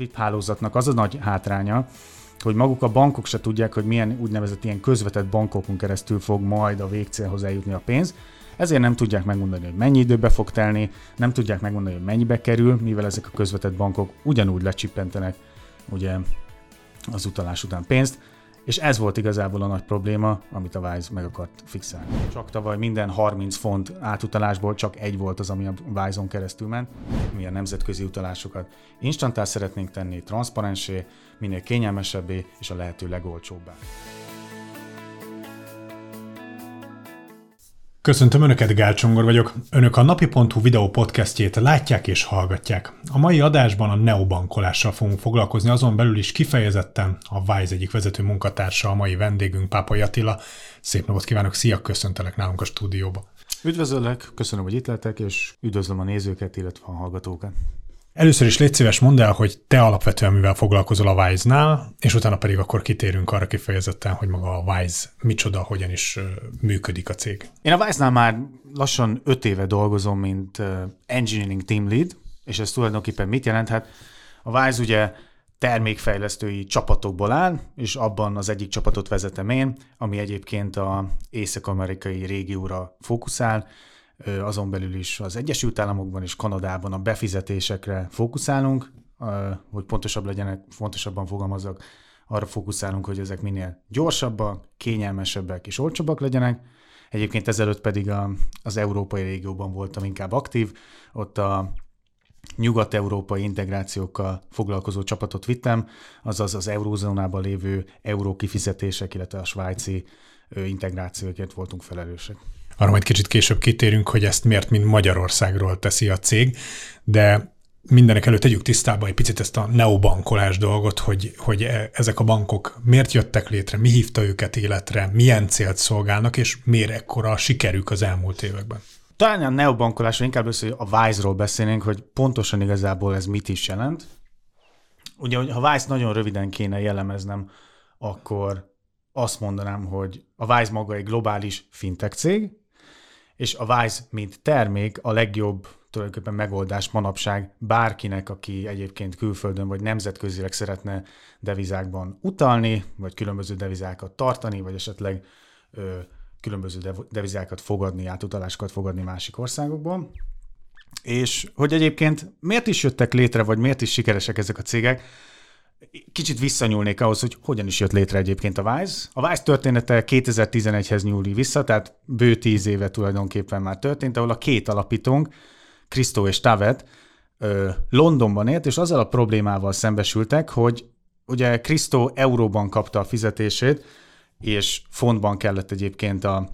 SWIFT hálózatnak az a nagy hátránya, hogy maguk a bankok se tudják, hogy milyen úgynevezett ilyen közvetett bankokon keresztül fog majd a végcélhoz eljutni a pénz, ezért nem tudják megmondani, hogy mennyi időbe fog telni, nem tudják megmondani, hogy mennyibe kerül, mivel ezek a közvetett bankok ugyanúgy lecsippentenek ugye az utalás után pénzt, és ez volt igazából a nagy probléma, amit a Wise meg akart fixálni. Csak tavaly minden 30 font átutalásból csak egy volt az, ami a Wise-on keresztül ment. Mi a nemzetközi utalásokat instantá szeretnénk tenni, transzparensé, minél kényelmesebbé és a lehető legolcsóbbá. Köszöntöm Önöket, Gál Csongor vagyok. Önök a napi.hu videó podcastjét látják és hallgatják. A mai adásban a neobankolással fogunk foglalkozni, azon belül is kifejezetten a Wise egyik vezető munkatársa, a mai vendégünk, Pápa Attila. Szép napot kívánok, szia, köszöntelek nálunk a stúdióba. Üdvözöllek, köszönöm, hogy itt lettek, és üdvözlöm a nézőket, illetve a hallgatókat. Először is légy szíves, mondd el, hogy te alapvetően mivel foglalkozol a Wise-nál, és utána pedig akkor kitérünk arra kifejezetten, hogy maga a Wise micsoda, hogyan is működik a cég. Én a Wise-nál már lassan öt éve dolgozom, mint Engineering Team Lead, és ez tulajdonképpen mit jelenthet? A Wise ugye termékfejlesztői csapatokból áll, és abban az egyik csapatot vezetem én, ami egyébként a észak-amerikai régióra fókuszál, azon belül is az Egyesült Államokban és Kanadában a befizetésekre fókuszálunk, hogy pontosabb legyenek, fontosabban fogalmazok, arra fókuszálunk, hogy ezek minél gyorsabbak, kényelmesebbek és olcsóbbak legyenek. Egyébként ezelőtt pedig a, az európai régióban voltam inkább aktív, ott a nyugat-európai integrációkkal foglalkozó csapatot vittem, azaz az eurózónában lévő euró kifizetések, illetve a svájci integrációkért voltunk felelősek. Arra majd kicsit később kitérünk, hogy ezt miért mind Magyarországról teszi a cég, de mindenek előtt tegyük tisztába egy picit ezt a neobankolás dolgot, hogy, hogy e, ezek a bankok miért jöttek létre, mi hívta őket életre, milyen célt szolgálnak, és miért ekkora a sikerük az elmúlt években. Talán a neobankolásról inkább össze, a Wise-ról beszélnénk, hogy pontosan igazából ez mit is jelent. Ugye, ha Wise nagyon röviden kéne jellemeznem, akkor azt mondanám, hogy a Wise maga egy globális fintech cég, és a Wise, mint termék a legjobb tulajdonképpen megoldás manapság bárkinek, aki egyébként külföldön vagy nemzetközileg szeretne devizákban utalni, vagy különböző devizákat tartani, vagy esetleg ö, különböző devizákat fogadni, átutalásokat fogadni másik országokból. És hogy egyébként miért is jöttek létre, vagy miért is sikeresek ezek a cégek, Kicsit visszanyúlnék ahhoz, hogy hogyan is jött létre egyébként a Wise. A Wise története 2011-hez nyúli vissza, tehát bő tíz éve tulajdonképpen már történt, ahol a két alapítónk, Krisztó és Tavet, Londonban élt, és azzal a problémával szembesültek, hogy ugye Krisztó euróban kapta a fizetését, és fontban kellett egyébként a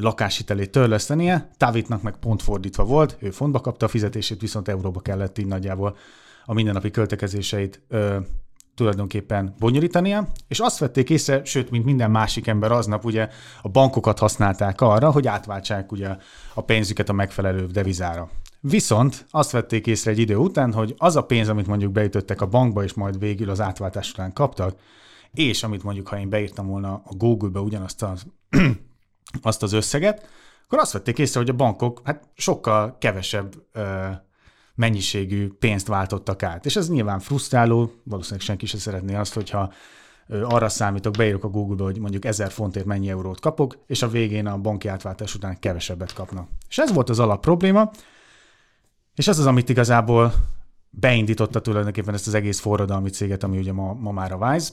lakáshitelét törlesztenie, Tavitnak meg pont fordítva volt, ő fontba kapta a fizetését, viszont euróba kellett így nagyjából a mindennapi költekezéseit ö, tulajdonképpen bonyolítania, és azt vették észre, sőt, mint minden másik ember aznap, ugye a bankokat használták arra, hogy átváltsák ugye a pénzüket a megfelelő devizára. Viszont azt vették észre egy idő után, hogy az a pénz, amit mondjuk beütöttek a bankba, és majd végül az átváltás után kaptak, és amit mondjuk, ha én beírtam volna a Google-be ugyanazt az, azt az összeget, akkor azt vették észre, hogy a bankok hát sokkal kevesebb ö, mennyiségű pénzt váltottak át. És ez nyilván frusztráló, valószínűleg senki sem szeretné azt, hogyha arra számítok, beírok a Google-be, hogy mondjuk 1000 fontért mennyi eurót kapok, és a végén a banki átváltás után kevesebbet kapnak. És ez volt az alap probléma, és ez az, amit igazából beindította tulajdonképpen ezt az egész forradalmi céget, ami ugye ma, ma már a Wise.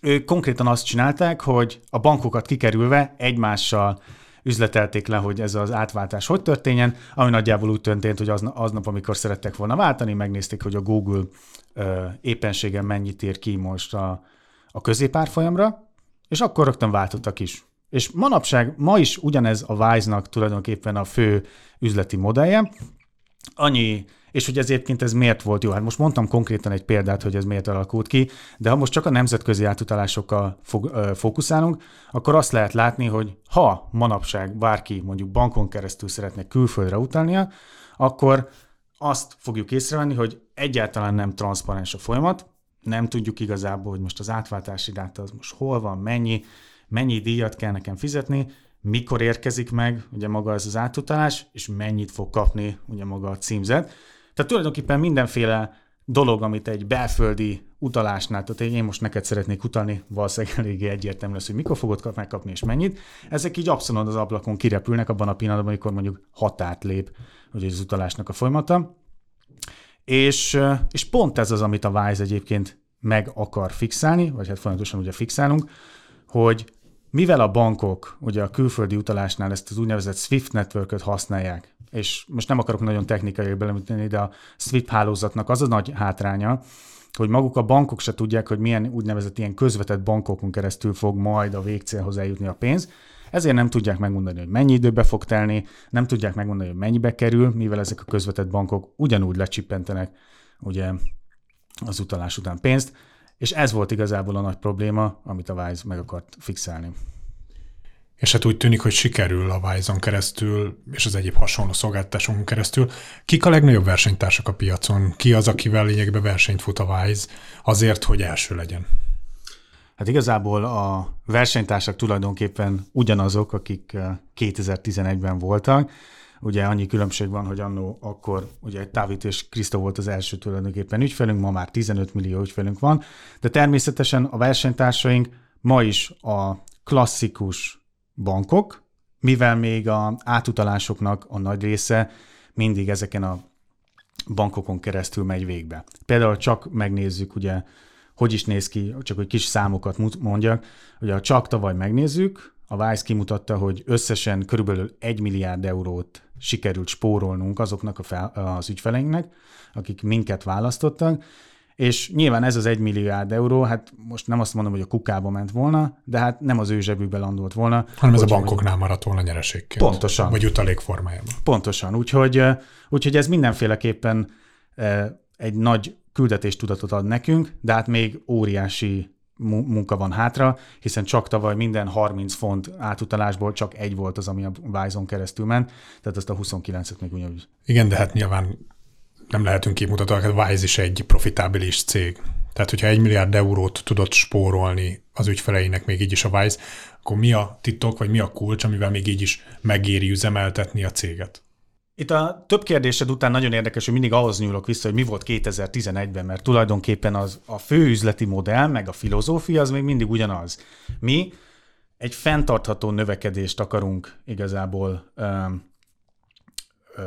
Ők konkrétan azt csinálták, hogy a bankokat kikerülve egymással üzletelték le, hogy ez az átváltás hogy történjen, ami nagyjából úgy történt, hogy az, aznap, amikor szerettek volna váltani, megnézték, hogy a Google ö, éppenségen mennyit ér ki most a, a középárfolyamra, és akkor rögtön váltottak is. És manapság, ma is ugyanez a Wise-nak tulajdonképpen a fő üzleti modellje, annyi és hogy ez egyébként ez miért volt jó. Hát most mondtam konkrétan egy példát, hogy ez miért alakult ki, de ha most csak a nemzetközi átutalásokkal fókuszálunk, akkor azt lehet látni, hogy ha manapság bárki mondjuk bankon keresztül szeretne külföldre utalnia, akkor azt fogjuk észrevenni, hogy egyáltalán nem transzparens a folyamat, nem tudjuk igazából, hogy most az átváltási dáta az most hol van, mennyi, mennyi díjat kell nekem fizetni, mikor érkezik meg ugye maga ez az átutalás, és mennyit fog kapni ugye maga a címzet. Tehát tulajdonképpen mindenféle dolog, amit egy belföldi utalásnál, tehát én most neked szeretnék utalni, valószínűleg eléggé egyértelmű lesz, hogy mikor fogod megkapni és mennyit. Ezek így abszolút az ablakon kirepülnek abban a pillanatban, amikor mondjuk határt lép hogy az utalásnak a folyamata. És, és pont ez az, amit a Wise egyébként meg akar fixálni, vagy hát folyamatosan ugye fixálunk, hogy mivel a bankok ugye a külföldi utalásnál ezt az úgynevezett SWIFT networköt használják, és most nem akarok nagyon technikai belemíteni, de a SWIFT hálózatnak az a nagy hátránya, hogy maguk a bankok se tudják, hogy milyen úgynevezett ilyen közvetett bankokon keresztül fog majd a végcélhoz eljutni a pénz, ezért nem tudják megmondani, hogy mennyi időbe fog telni, nem tudják megmondani, hogy mennyibe kerül, mivel ezek a közvetett bankok ugyanúgy lecsippentenek ugye az utalás után pénzt, és ez volt igazából a nagy probléma, amit a Wise meg akart fixálni. És hát úgy tűnik, hogy sikerül a Wise-on keresztül, és az egyéb hasonló szolgáltatásokon keresztül. Kik a legnagyobb versenytársak a piacon? Ki az, akivel lényegében versenyt fut a Wise azért, hogy első legyen? Hát igazából a versenytársak tulajdonképpen ugyanazok, akik 2011-ben voltak. Ugye annyi különbség van, hogy annó akkor ugye Távit és Kriszta volt az első tulajdonképpen ügyfelünk, ma már 15 millió ügyfelünk van, de természetesen a versenytársaink ma is a klasszikus bankok, mivel még a átutalásoknak a nagy része mindig ezeken a bankokon keresztül megy végbe. Például csak megnézzük ugye hogy is néz ki, csak hogy kis számokat mondjak. Ugye a csak tavaly megnézzük, a Vice kimutatta, hogy összesen körülbelül 1 milliárd eurót sikerült spórolnunk azoknak a fel, az ügyfeleinknek, akik minket választottak, és nyilván ez az 1 milliárd euró, hát most nem azt mondom, hogy a kukába ment volna, de hát nem az ő zsebükbe landolt volna. Hanem ez a bankoknál maradt volna nyereségként. Pontosan. Vagy utalék formájában. Pontosan. Úgyhogy, úgyhogy ez mindenféleképpen egy nagy küldetéstudatot ad nekünk, de hát még óriási munka van hátra, hiszen csak tavaly minden 30 font átutalásból csak egy volt az, ami a Wise-on keresztül ment, tehát azt a 29-et még ugyanúgy. Igen, de hát nyilván nem lehetünk kimutatóak, hát Wise is egy profitábilis cég. Tehát, hogyha egy milliárd eurót tudott spórolni az ügyfeleinek még így is a Wise, akkor mi a titok, vagy mi a kulcs, amivel még így is megéri üzemeltetni a céget? Itt a több kérdésed után nagyon érdekes, hogy mindig ahhoz nyúlok vissza, hogy mi volt 2011-ben, mert tulajdonképpen az a fő üzleti modell, meg a filozófia az még mindig ugyanaz. Mi egy fenntartható növekedést akarunk igazából ö, ö,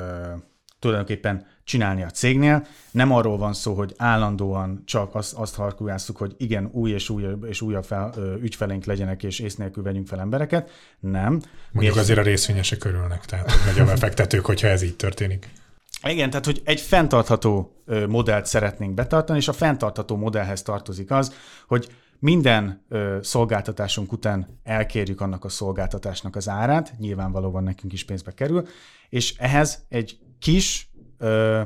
tulajdonképpen csinálni a cégnél. Nem arról van szó, hogy állandóan csak azt, azt harkulásszuk, hogy igen, új és újabb és újabb fel, ö, ügyfeleink legyenek, és ész nélkül vegyünk fel embereket. Nem. Mondjuk azért a részvényesek örülnek, tehát hogy a befektetők, hogyha ez így történik. Igen, tehát hogy egy fenntartható modellt szeretnénk betartani, és a fenntartható modellhez tartozik az, hogy minden ö, szolgáltatásunk után elkérjük annak a szolgáltatásnak az árát, nyilvánvalóan nekünk is pénzbe kerül, és ehhez egy kis ö,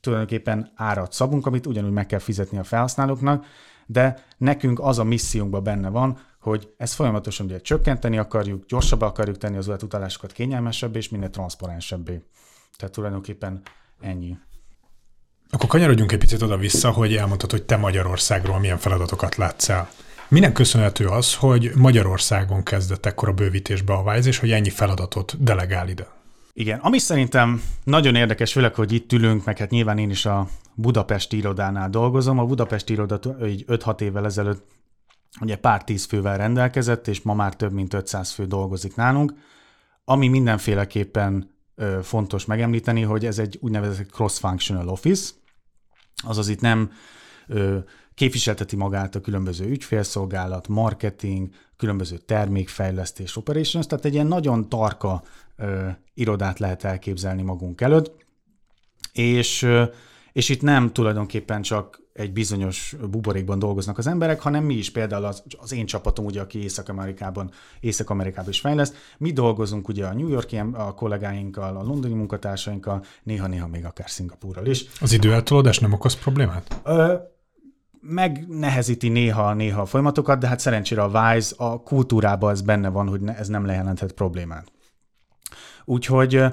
tulajdonképpen árat szabunk, amit ugyanúgy meg kell fizetni a felhasználóknak, de nekünk az a missziónkban benne van, hogy ezt folyamatosan ugye csökkenteni akarjuk, gyorsabbá akarjuk tenni az utalásokat kényelmesebbé és minél transzparensebbé. Tehát tulajdonképpen ennyi. Akkor kanyarodjunk egy picit oda-vissza, hogy elmondtad, hogy te Magyarországról milyen feladatokat látsz el. Minek köszönhető az, hogy Magyarországon kezdett ekkor a bővítésbe a Wise, és hogy ennyi feladatot delegál ide? Igen, ami szerintem nagyon érdekes, főleg, hogy itt ülünk, meg hát nyilván én is a Budapesti irodánál dolgozom. A Budapesti iroda így 5-6 évvel ezelőtt ugye pár tíz fővel rendelkezett, és ma már több mint 500 fő dolgozik nálunk, ami mindenféleképpen fontos megemlíteni, hogy ez egy úgynevezett cross-functional office, azaz itt nem képviselteti magát a különböző ügyfélszolgálat, marketing, különböző termékfejlesztés, operations, tehát egy ilyen nagyon tarka ö, irodát lehet elképzelni magunk előtt, és, ö, és itt nem tulajdonképpen csak egy bizonyos buborékban dolgoznak az emberek, hanem mi is például az, az én csapatom, ugye, aki Észak-Amerikában, Észak-Amerikában is fejleszt, mi dolgozunk ugye a New Yorki a kollégáinkkal, a londoni munkatársainkkal, néha-néha még akár Szingapúrral is. Az időeltolódás nem okoz problémát? Ö, megnehezíti néha-néha a folyamatokat, de hát szerencsére a Wise, a kultúrában ez benne van, hogy ez nem lejelenthet problémát. Úgyhogy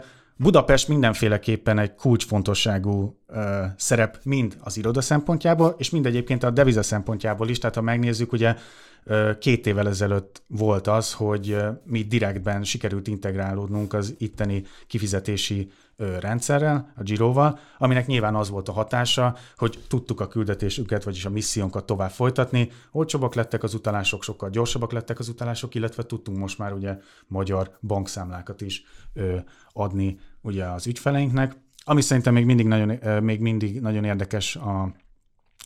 Budapest mindenféleképpen egy kulcsfontosságú ö, szerep mind az iroda szempontjából, és mind egyébként a deviza szempontjából is. Tehát ha megnézzük, ugye ö, két évvel ezelőtt volt az, hogy ö, mi direktben sikerült integrálódnunk az itteni kifizetési rendszerrel, a Giroval, aminek nyilván az volt a hatása, hogy tudtuk a küldetésünket, vagyis a missziónkat tovább folytatni. Olcsóbbak lettek az utalások, sokkal gyorsabbak lettek az utalások, illetve tudtunk most már ugye magyar bankszámlákat is ö, adni ugye az ügyfeleinknek. Ami szerintem még mindig nagyon, még mindig nagyon érdekes a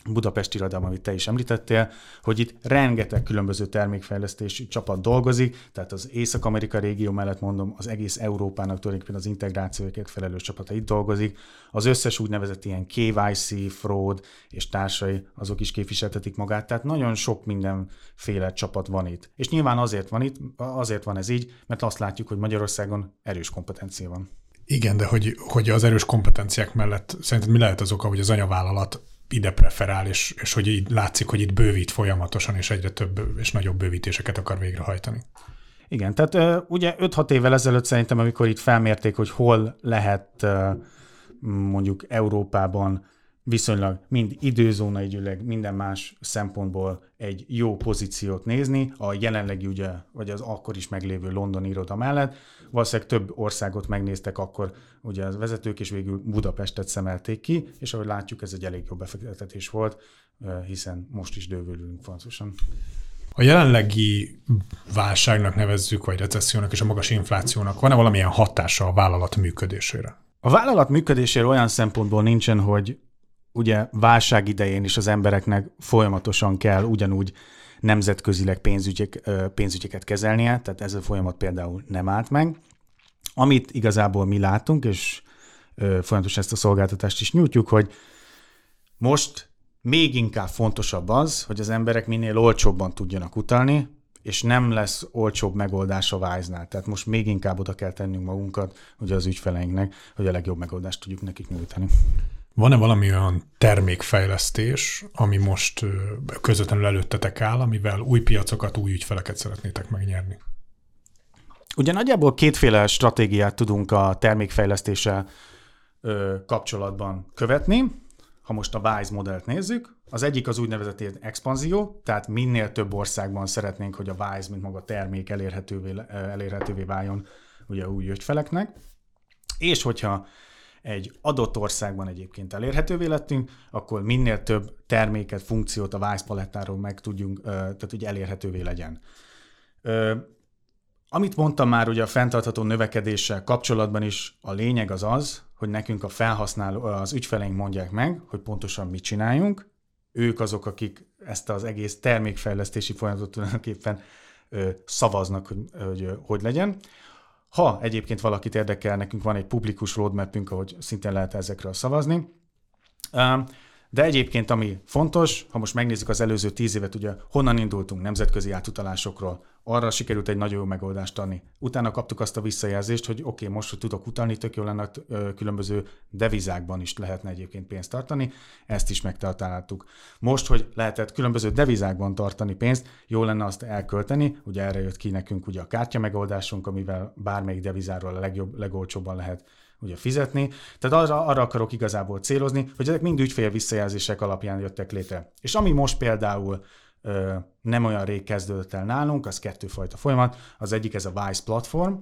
Budapesti irodában, amit te is említettél, hogy itt rengeteg különböző termékfejlesztési csapat dolgozik, tehát az Észak-Amerika régió mellett mondom, az egész Európának tulajdonképpen az integrációért felelős csapata itt dolgozik. Az összes úgynevezett ilyen KYC, fraud és társai, azok is képviseltetik magát, tehát nagyon sok mindenféle csapat van itt. És nyilván azért van itt, azért van ez így, mert azt látjuk, hogy Magyarországon erős kompetencia van. Igen, de hogy, hogy az erős kompetenciák mellett szerinted mi lehet az oka, hogy az anyavállalat ide preferál, és, és hogy így látszik, hogy itt bővít folyamatosan, és egyre több és nagyobb bővítéseket akar végrehajtani. Igen, tehát ugye 5-6 évvel ezelőtt szerintem, amikor itt felmérték, hogy hol lehet mondjuk Európában viszonylag mind időzónaigyűleg, minden más szempontból egy jó pozíciót nézni, a jelenlegi ugye, vagy az akkor is meglévő London iroda mellett. Valószínűleg több országot megnéztek akkor ugye az vezetők, és végül Budapestet szemelték ki, és ahogy látjuk, ez egy elég jó befektetés volt, hiszen most is dővülünk fontosan. A jelenlegi válságnak nevezzük, vagy recessziónak és a magas inflációnak van-e valamilyen hatása a vállalat működésére? A vállalat működésére olyan szempontból nincsen, hogy ugye válság idején is az embereknek folyamatosan kell ugyanúgy nemzetközileg pénzügyek, pénzügyeket kezelnie, tehát ez a folyamat például nem állt meg. Amit igazából mi látunk, és folyamatosan ezt a szolgáltatást is nyújtjuk, hogy most még inkább fontosabb az, hogy az emberek minél olcsóbban tudjanak utalni, és nem lesz olcsóbb megoldás a Wise-nál. Tehát most még inkább oda kell tennünk magunkat ugye az ügyfeleinknek, hogy a legjobb megoldást tudjuk nekik nyújtani. Van-e valami olyan termékfejlesztés, ami most közvetlenül előttetek áll, amivel új piacokat, új ügyfeleket szeretnétek megnyerni? Ugye nagyjából kétféle stratégiát tudunk a termékfejlesztéssel kapcsolatban követni. Ha most a WISE modellt nézzük, az egyik az úgynevezett expanzió, tehát minél több országban szeretnénk, hogy a WISE, mint maga termék elérhetővé, elérhetővé váljon ugye új ügyfeleknek. És hogyha egy adott országban egyébként elérhetővé lettünk, akkor minél több terméket, funkciót a Wise palettáról meg tudjunk, tehát hogy elérhetővé legyen. Amit mondtam már ugye a fenntartható növekedéssel kapcsolatban is, a lényeg az az, hogy nekünk a felhasználó, az ügyfeleink mondják meg, hogy pontosan mit csináljunk, ők azok, akik ezt az egész termékfejlesztési folyamatot tulajdonképpen szavaznak, hogy, hogy hogy legyen. Ha egyébként valakit érdekel, nekünk van egy publikus roadmapünk, ahogy szintén lehet ezekről szavazni. De egyébként, ami fontos, ha most megnézzük az előző tíz évet, ugye honnan indultunk nemzetközi átutalásokról, arra sikerült egy nagyon jó megoldást adni. Utána kaptuk azt a visszajelzést, hogy oké, okay, most, hogy tudok utalni, tök jó lenne különböző devizákban is lehetne egyébként pénzt tartani, ezt is megtartáltuk. Most, hogy lehetett különböző devizákban tartani pénzt, jó lenne azt elkölteni, ugye erre jött ki nekünk ugye a kártya megoldásunk, amivel bármelyik devizáról a legjobb, legolcsóbban lehet ugye fizetni. Tehát arra, arra akarok igazából célozni, hogy ezek mind ügyfél visszajelzések alapján jöttek létre. És ami most például nem olyan rég kezdődött el nálunk, az kettőfajta folyamat. Az egyik ez a Wise platform,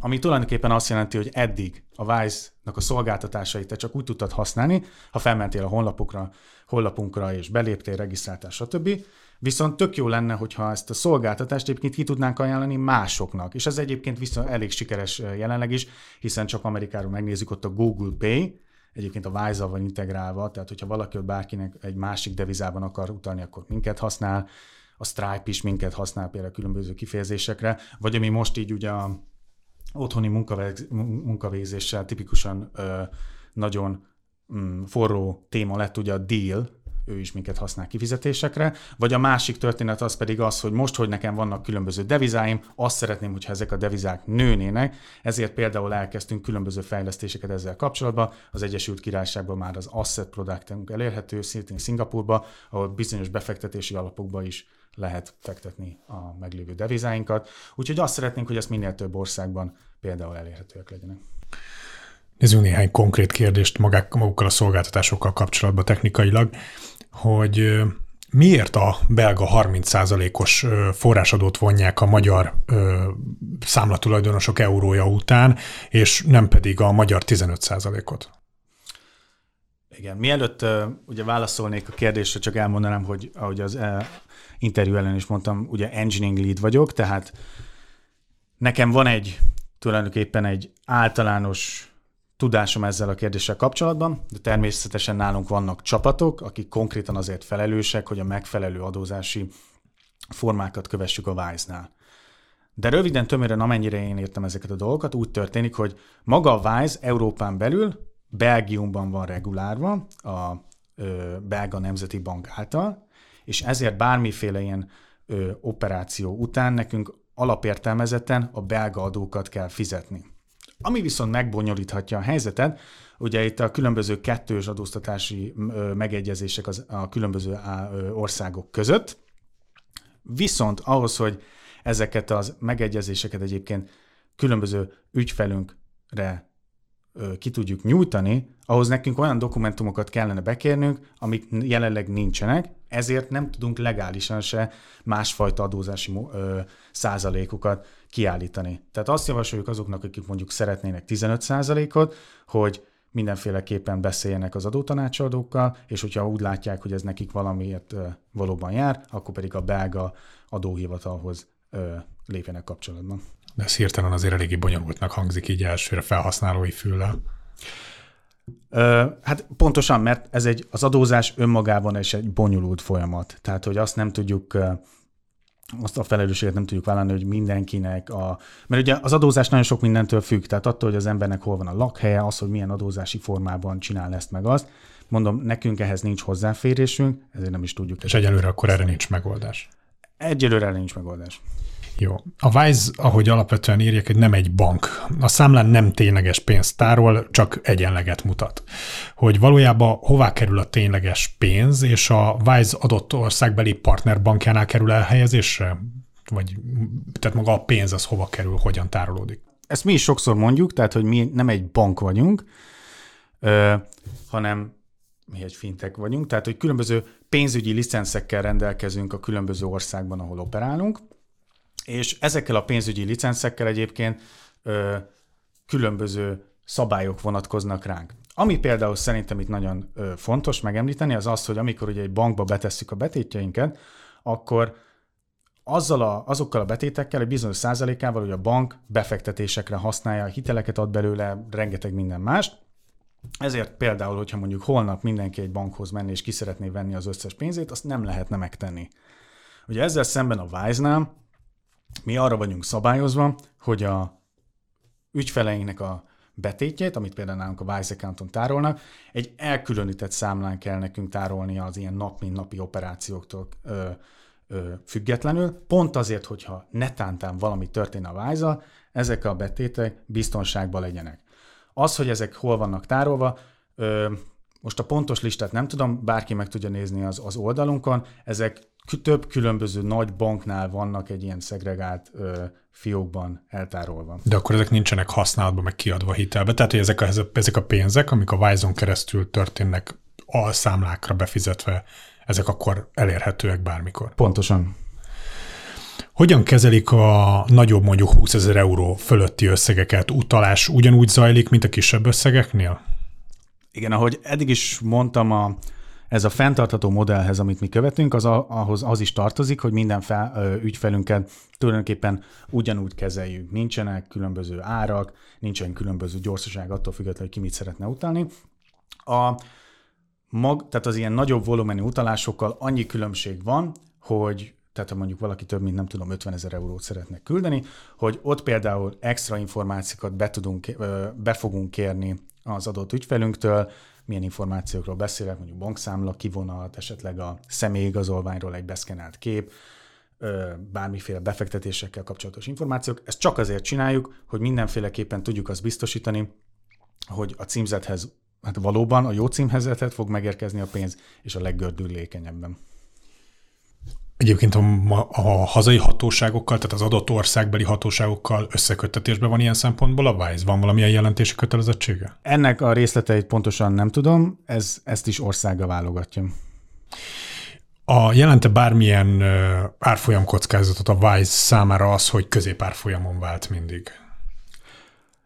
ami tulajdonképpen azt jelenti, hogy eddig a Wise-nak a szolgáltatásait te csak úgy tudtad használni, ha felmentél a honlapukra, honlapunkra és beléptél, regisztráltál, stb. Viszont tök jó lenne, hogyha ezt a szolgáltatást egyébként ki tudnánk ajánlani másoknak. És ez egyébként viszont elég sikeres jelenleg is, hiszen csak Amerikáról megnézzük ott a Google Pay, egyébként a Wise-al van integrálva, tehát hogyha valaki bárkinek egy másik devizában akar utalni, akkor minket használ, a Stripe is minket használ például különböző kifejezésekre, vagy ami most így ugye a otthoni munkavégzéssel tipikusan ö, nagyon mm, forró téma lett ugye a deal, ő is minket használ kifizetésekre, vagy a másik történet az pedig az, hogy most, hogy nekem vannak különböző devizáim, azt szeretném, hogyha ezek a devizák nőnének, ezért például elkezdtünk különböző fejlesztéseket ezzel kapcsolatban. Az Egyesült Királyságban már az Asset Productunk elérhető, szintén Szingapurba, ahol bizonyos befektetési alapokba is lehet fektetni a meglévő devizáinkat. Úgyhogy azt szeretnénk, hogy ezt minél több országban például elérhetőek legyenek. Nézzünk néhány konkrét kérdést magák, magukkal a szolgáltatásokkal kapcsolatban technikailag, hogy miért a belga 30%-os forrásadót vonják a magyar számlatulajdonosok eurója után, és nem pedig a magyar 15%-ot? Igen, mielőtt ugye válaszolnék a kérdésre, csak elmondanám, hogy ahogy az uh, interjú ellen is mondtam, ugye engineering lead vagyok, tehát nekem van egy tulajdonképpen egy általános tudásom ezzel a kérdéssel kapcsolatban, de természetesen nálunk vannak csapatok, akik konkrétan azért felelősek, hogy a megfelelő adózási formákat kövessük a Wise-nál. De röviden, tömören, amennyire én értem ezeket a dolgokat, úgy történik, hogy maga a Wise Európán belül Belgiumban van regulárva a ö, Belga Nemzeti Bank által, és ezért bármiféle ilyen ö, operáció után nekünk alapértelmezetten a belga adókat kell fizetni. Ami viszont megbonyolíthatja a helyzetet, ugye itt a különböző kettős adóztatási megegyezések az, a különböző országok között, viszont ahhoz, hogy ezeket az megegyezéseket egyébként különböző ügyfelünkre ki tudjuk nyújtani, ahhoz nekünk olyan dokumentumokat kellene bekérnünk, amik jelenleg nincsenek, ezért nem tudunk legálisan se másfajta adózási százalékokat kiállítani. Tehát azt javasoljuk azoknak, akik mondjuk szeretnének 15 százalékot, hogy mindenféleképpen beszéljenek az adótanácsadókkal, és hogyha úgy látják, hogy ez nekik valamiért valóban jár, akkor pedig a belga adóhivatalhoz lépjenek kapcsolatban. De ez hirtelen azért eléggé bonyolultnak hangzik így elsőre felhasználói füllel. Hát pontosan, mert ez egy, az adózás önmagában is egy bonyolult folyamat. Tehát, hogy azt nem tudjuk azt a felelősséget nem tudjuk vállalni, hogy mindenkinek a... Mert ugye az adózás nagyon sok mindentől függ, tehát attól, hogy az embernek hol van a lakhelye, az, hogy milyen adózási formában csinál ezt meg azt. Mondom, nekünk ehhez nincs hozzáférésünk, ezért nem is tudjuk. És egyelőre akkor erre nincs megoldás. Egyelőre erre nincs megoldás. Jó. A Wise, ahogy alapvetően írják, hogy nem egy bank. A számlán nem tényleges pénzt tárol, csak egyenleget mutat. Hogy valójában hová kerül a tényleges pénz, és a Wise adott országbeli partnerbankjánál kerül elhelyezésre? Vagy tehát maga a pénz az hova kerül, hogyan tárolódik? Ezt mi is sokszor mondjuk, tehát hogy mi nem egy bank vagyunk, ö, hanem mi egy fintek vagyunk, tehát hogy különböző pénzügyi licenszekkel rendelkezünk a különböző országban, ahol operálunk, és ezekkel a pénzügyi licenszekkel egyébként ö, különböző szabályok vonatkoznak ránk. Ami például szerintem itt nagyon ö, fontos megemlíteni, az az, hogy amikor ugye egy bankba betesszük a betétjeinket, akkor azzal a, azokkal a betétekkel, egy bizonyos százalékával, hogy a bank befektetésekre használja, hiteleket ad belőle, rengeteg minden mást. Ezért például, hogyha mondjuk holnap mindenki egy bankhoz menni és ki szeretné venni az összes pénzét, azt nem lehetne megtenni. Ugye ezzel szemben a Wise-nál mi arra vagyunk szabályozva, hogy a ügyfeleinknek a betétjét, amit például nálunk a Wise Accounton tárolnak, egy elkülönített számlán kell nekünk tárolni az ilyen nap mint napi operációktól ö, ö, függetlenül, pont azért, hogyha netántán valami történne a wise ezek a betétek biztonságban legyenek. Az, hogy ezek hol vannak tárolva, ö, most a pontos listát nem tudom, bárki meg tudja nézni az, az oldalunkon, ezek több különböző nagy banknál vannak egy ilyen szegregált ö, fiókban eltárolva. De akkor ezek nincsenek használatban, meg kiadva hitelbe. Tehát, hogy ezek a, ezek a pénzek, amik a Wise-on keresztül történnek a számlákra befizetve, ezek akkor elérhetőek bármikor. Pontosan. Hogyan kezelik a nagyobb, mondjuk 20 ezer euró fölötti összegeket? Utalás ugyanúgy zajlik, mint a kisebb összegeknél? Igen, ahogy eddig is mondtam, a, ez a fenntartható modellhez, amit mi követünk, az a, ahhoz az is tartozik, hogy minden fel, ö, ügyfelünket tulajdonképpen ugyanúgy kezeljük. Nincsenek különböző árak, nincsen különböző gyorsaság attól függetlenül, hogy ki mit szeretne utalni. A mag, tehát az ilyen nagyobb volumenű utalásokkal annyi különbség van, hogy tehát ha mondjuk valaki több mint nem tudom 50 ezer eurót szeretne küldeni, hogy ott például extra információkat be, tudunk, be fogunk kérni az adott ügyfelünktől, milyen információkról beszélek, mondjuk bankszámla kivonat, esetleg a személyigazolványról egy beszkenelt kép, bármiféle befektetésekkel kapcsolatos információk. Ezt csak azért csináljuk, hogy mindenféleképpen tudjuk azt biztosítani, hogy a címzethez, hát valóban a jó címhezetet fog megérkezni a pénz, és a leggördülékenyebben. Egyébként a, a hazai hatóságokkal, tehát az adott országbeli hatóságokkal összeköttetésben van ilyen szempontból a WISE? Van valamilyen jelentési kötelezettsége? Ennek a részleteit pontosan nem tudom, ez, ezt is országa válogatja. A jelente bármilyen árfolyam kockázatot a WISE számára az, hogy középárfolyamon vált mindig?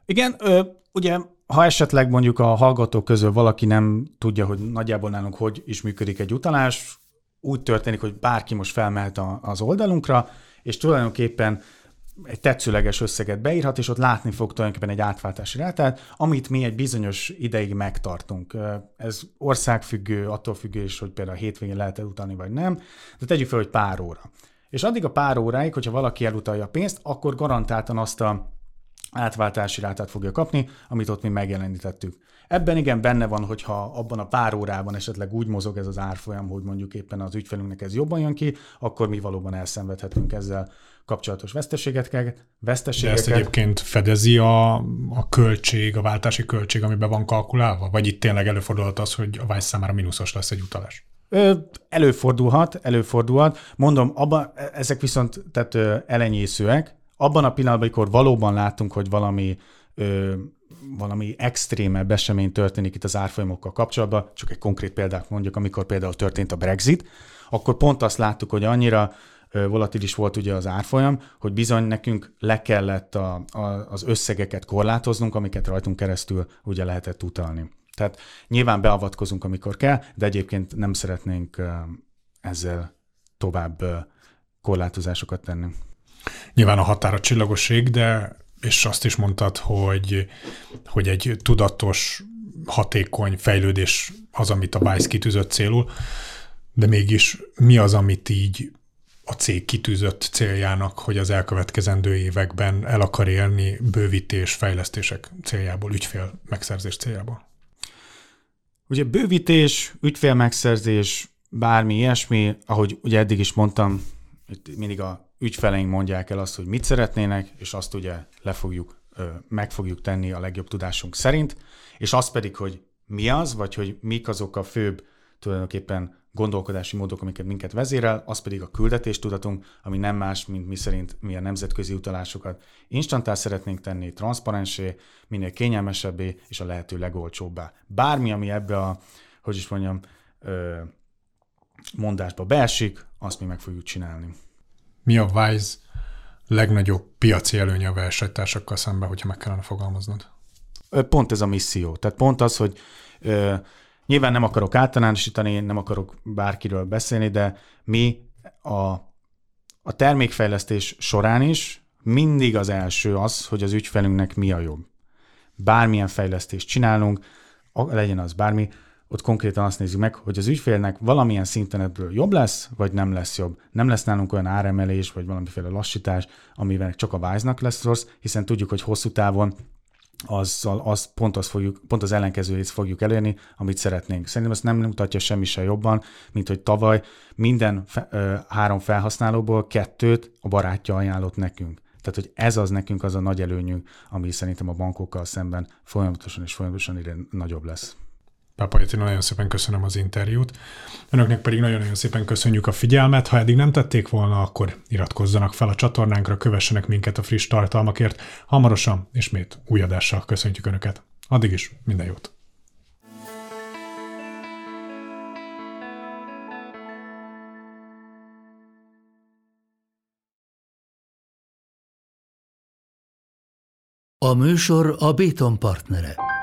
Igen, ö, ugye ha esetleg mondjuk a hallgatók közül valaki nem tudja, hogy nagyjából nálunk hogy is működik egy utalás, úgy történik, hogy bárki most felmehet a, az oldalunkra, és tulajdonképpen egy tetszőleges összeget beírhat, és ott látni fog tulajdonképpen egy átváltási rátát, amit mi egy bizonyos ideig megtartunk. Ez országfüggő, attól függő is, hogy például a hétvégén lehet elutalni, vagy nem, de tegyük fel, hogy pár óra. És addig a pár óráig, hogyha valaki elutalja a pénzt, akkor garantáltan azt a átváltási rátát fogja kapni, amit ott mi megjelenítettük. Ebben igen benne van, hogyha abban a pár órában esetleg úgy mozog ez az árfolyam, hogy mondjuk éppen az ügyfelünknek ez jobban jön ki, akkor mi valóban elszenvedhetünk ezzel kapcsolatos veszteségeket. veszteségeket. De ezt egyébként fedezi a, a költség, a váltási költség, amiben van kalkulálva? Vagy itt tényleg előfordulhat az, hogy a Vice számára mínuszos lesz egy utalás? Ö, előfordulhat, előfordulhat. Mondom, abban, ezek viszont tehát ö, elenyészőek. Abban a pillanatban, amikor valóban látunk, hogy valami ö, valami extrémebb esemény történik itt az árfolyamokkal kapcsolatban, csak egy konkrét példát mondjuk, amikor például történt a Brexit, akkor pont azt láttuk, hogy annyira volatilis volt ugye az árfolyam, hogy bizony nekünk le kellett a, a, az összegeket korlátoznunk, amiket rajtunk keresztül ugye lehetett utalni. Tehát nyilván beavatkozunk, amikor kell, de egyébként nem szeretnénk ezzel tovább korlátozásokat tenni. Nyilván a határ a csillagosség, de és azt is mondtad, hogy, hogy egy tudatos, hatékony fejlődés az, amit a Vice kitűzött célul, de mégis mi az, amit így a cég kitűzött céljának, hogy az elkövetkezendő években el akar élni bővítés, fejlesztések céljából, ügyfél megszerzés céljából? Ugye bővítés, ügyfélmegszerzés, bármi ilyesmi, ahogy ugye eddig is mondtam, mindig a ügyfeleink mondják el azt, hogy mit szeretnének, és azt ugye le fogjuk, meg fogjuk tenni a legjobb tudásunk szerint, és az pedig, hogy mi az, vagy hogy mik azok a főbb tulajdonképpen gondolkodási módok, amiket minket vezérel, az pedig a küldetéstudatunk, ami nem más, mint mi szerint mi a nemzetközi utalásokat instantá szeretnénk tenni, transzparensé, minél kényelmesebbé és a lehető legolcsóbbá. Bármi, ami ebbe a, hogy is mondjam, mondásba beesik, azt mi meg fogjuk csinálni. Mi a Wise legnagyobb piaci előnye a versenytársakkal szemben, hogyha meg kellene fogalmaznod? Pont ez a misszió. Tehát pont az, hogy Nyilván nem akarok általánosítani, nem akarok bárkiről beszélni, de mi a, a termékfejlesztés során is mindig az első az, hogy az ügyfelünknek mi a jobb. Bármilyen fejlesztést csinálunk, legyen az bármi, ott konkrétan azt nézzük meg, hogy az ügyfélnek valamilyen szinten ebből jobb lesz, vagy nem lesz jobb. Nem lesz nálunk olyan áremelés, vagy valamiféle lassítás, amivel csak a Wise-nak lesz rossz, hiszen tudjuk, hogy hosszú távon azzal az, pont, az fogjuk, pont az ellenkezőjét fogjuk elérni, amit szeretnénk. Szerintem ezt nem mutatja semmi se jobban, mint hogy tavaly minden fe, ö, három felhasználóból kettőt a barátja ajánlott nekünk. Tehát, hogy ez az nekünk az a nagy előnyünk, ami szerintem a bankokkal szemben folyamatosan és folyamatosan egyre nagyobb lesz. Pápa nagyon szépen köszönöm az interjút. Önöknek pedig nagyon-nagyon szépen köszönjük a figyelmet. Ha eddig nem tették volna, akkor iratkozzanak fel a csatornánkra, kövessenek minket a friss tartalmakért. Hamarosan ismét új adással köszöntjük Önöket. Addig is minden jót! A műsor a Béton partnere.